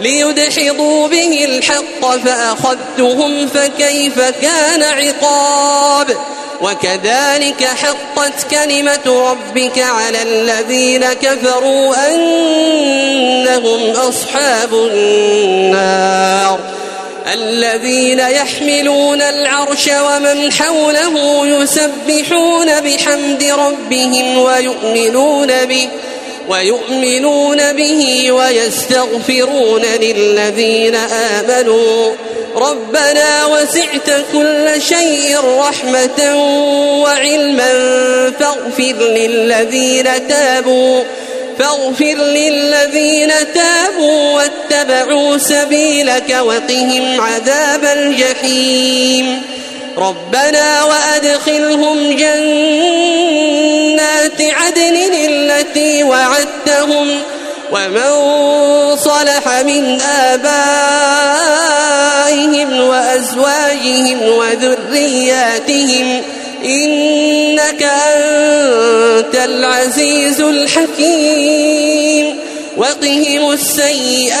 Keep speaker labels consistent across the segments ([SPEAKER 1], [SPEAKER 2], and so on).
[SPEAKER 1] ليدحضوا به الحق فأخذتهم فكيف كان عقاب وكذلك حقت كلمة ربك على الذين كفروا أنهم أصحاب النار الذين يحملون العرش ومن حوله يسبحون بحمد ربهم ويؤمنون به ويؤمنون به ويستغفرون للذين آمنوا ربنا وسعت كل شيء رحمة وعلما فاغفر للذين تابوا فاغفر للذين تابوا واتبعوا سبيلك وقهم عذاب الجحيم ربنا وأدخلهم جنات عدن التي وعدتهم ومن صلح من آبائهم وأزواجهم وذرياتهم إنك أنت العزيز الحكيم وقهم السيئات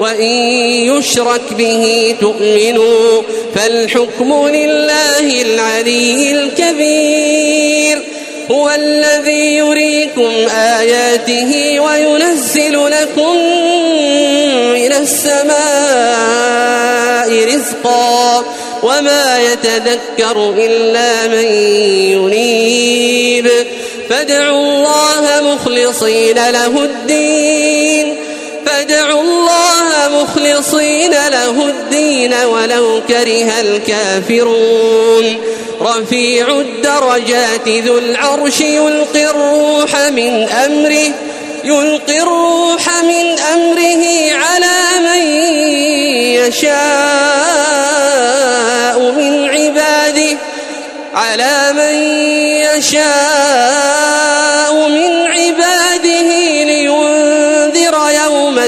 [SPEAKER 1] وإن يشرك به تؤمنوا فالحكم لله العلي الكبير هو الذي يريكم آياته وينزل لكم من السماء رزقا وما يتذكر إلا من ينيب فادعوا الله مخلصين له الدين فادعوا الله مخلصين له الدين ولو كره الكافرون رفيع الدرجات ذو العرش يلقي الروح من أمره يلقي الروح من أمره على من يشاء من عباده على من يشاء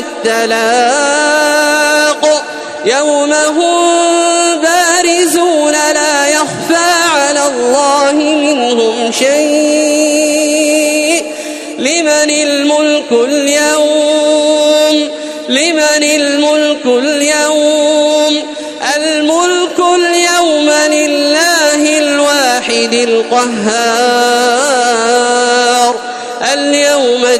[SPEAKER 1] التلاق يوم هم بارزون لا يخفى على الله منهم شيء لمن الملك اليوم لمن الملك اليوم الملك اليوم لله الواحد القهار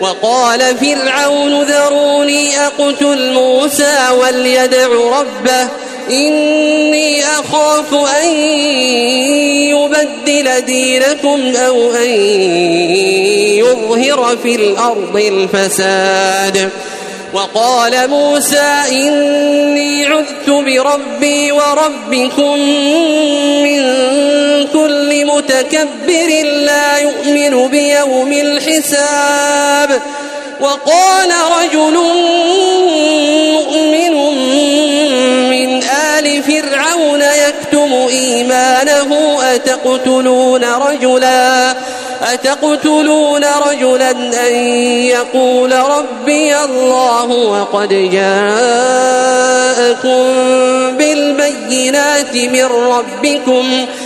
[SPEAKER 1] وقال فرعون ذروني أقتل موسى وليدع ربه إني أخاف أن يبدل دينكم أو أن يظهر في الأرض الفساد وقال موسى إني عذت بربي وربكم من كل مت متكبر لا يؤمن بيوم الحساب وقال رجل مؤمن من آل فرعون يكتم إيمانه أتقتلون رجلا أتقتلون رجلا أن يقول ربي الله وقد جاءكم بالبينات من ربكم ۖ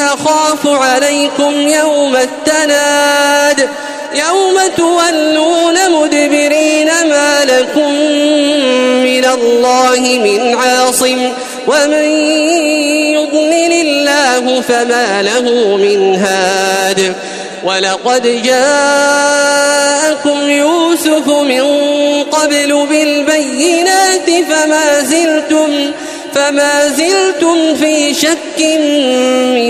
[SPEAKER 1] أخاف عليكم يوم التناد يوم تولون مدبرين ما لكم من الله من عاصم ومن يضلل الله فما له من هاد ولقد جاءكم يوسف من قبل بالبينات فما زلتم فما زلتم في شك من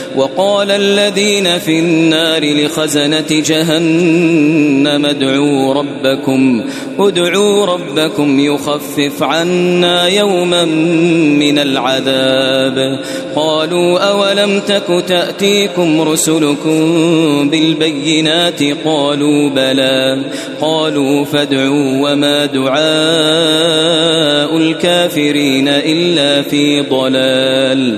[SPEAKER 1] وقال الذين في النار لخزنة جهنم ادعوا ربكم ادعوا ربكم يخفف عنا يوما من العذاب قالوا أولم تك تأتيكم رسلكم بالبينات قالوا بلى قالوا فادعوا وما دعاء الكافرين إلا في ضلال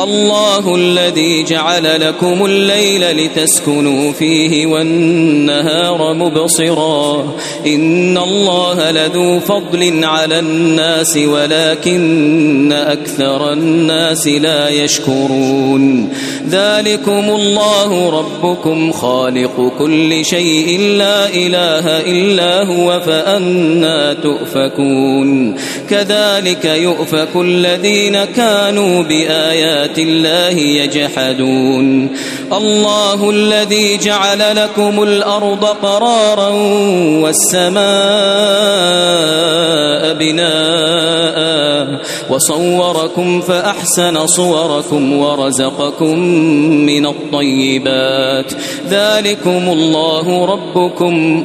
[SPEAKER 1] الله الذي جعل لكم الليل لتسكنوا فيه والنهار مبصرا إن الله لذو فضل على الناس ولكن أكثر الناس لا يشكرون ذلكم الله ربكم خالق كل شيء لا إله إلا هو فأنا تؤفكون كذلك يؤفك الذين كانوا بآيات بآيات الله يجحدون الله الذي جعل لكم الأرض قرارا والسماء بناءً وصوركم فأحسن صوركم ورزقكم من الطيبات ذلكم الله ربكم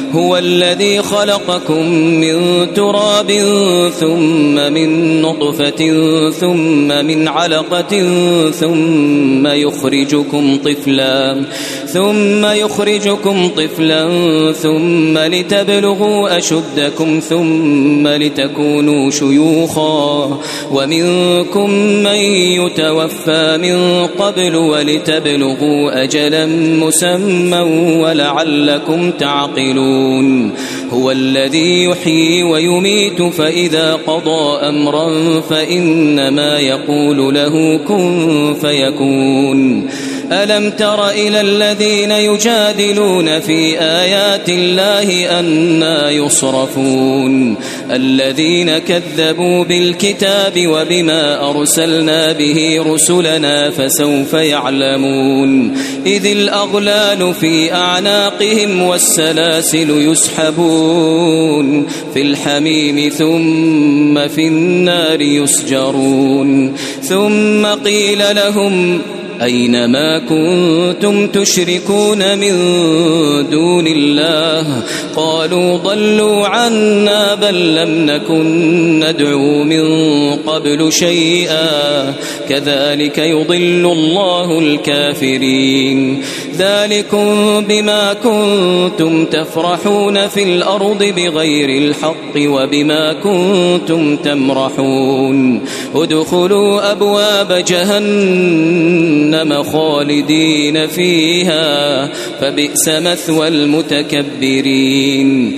[SPEAKER 1] هو الذي خلقكم من تراب ثم من نطفة ثم من علقة ثم يخرجكم طفلا ثم يخرجكم طفلا ثم لتبلغوا أشدكم ثم لتكونوا شيوخا ومنكم من يتوفى من قبل ولتبلغوا أجلا مسمى ولعلكم تعقلون يعلمون هو الذي يحيي ويميت فإذا قضى أمرا فإنما يقول له كن فيكون ألم تر إلى الذين يجادلون في آيات الله أنا يصرفون الذين كذبوا بالكتاب وبما أرسلنا به رسلنا فسوف يعلمون إذ الأغلال في أعناقهم والسلاسل يسحبون في الحميم ثم في النار يسجرون ثم قيل لهم أينما كنتم تشركون من دون الله قالوا ضلوا عنا بل لم نكن ندعو من قبل شيئا كذلك يضل الله الكافرين ذلكم بما كنتم تفرحون في الأرض بغير الحق وبما كنتم تمرحون ادخلوا أبواب جهنم خالدين فيها فبئس مثوى المتكبرين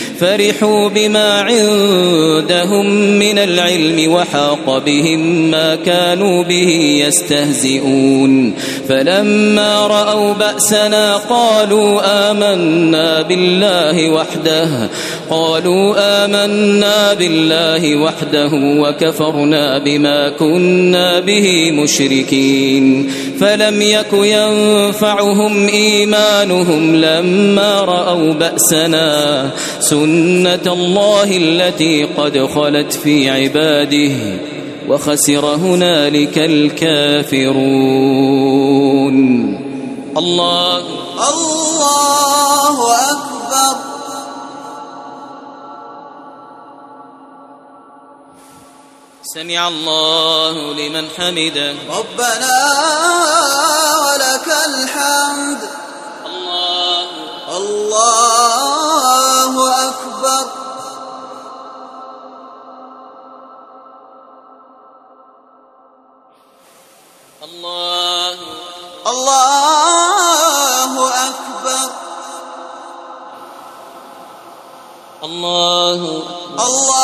[SPEAKER 1] فرحوا بما عندهم من العلم وحاق بهم ما كانوا به يستهزئون فلما رأوا بأسنا قالوا آمنا بالله وحده قالوا آمنا بالله وحده وكفرنا بما كنا به مشركين فلم يك ينفعهم إيمانهم لما رأوا بأسنا سنة الله التي قد خلت في عباده وخسر هنالك الكافرون الله الله أكبر سمع الله لمن حمده ربنا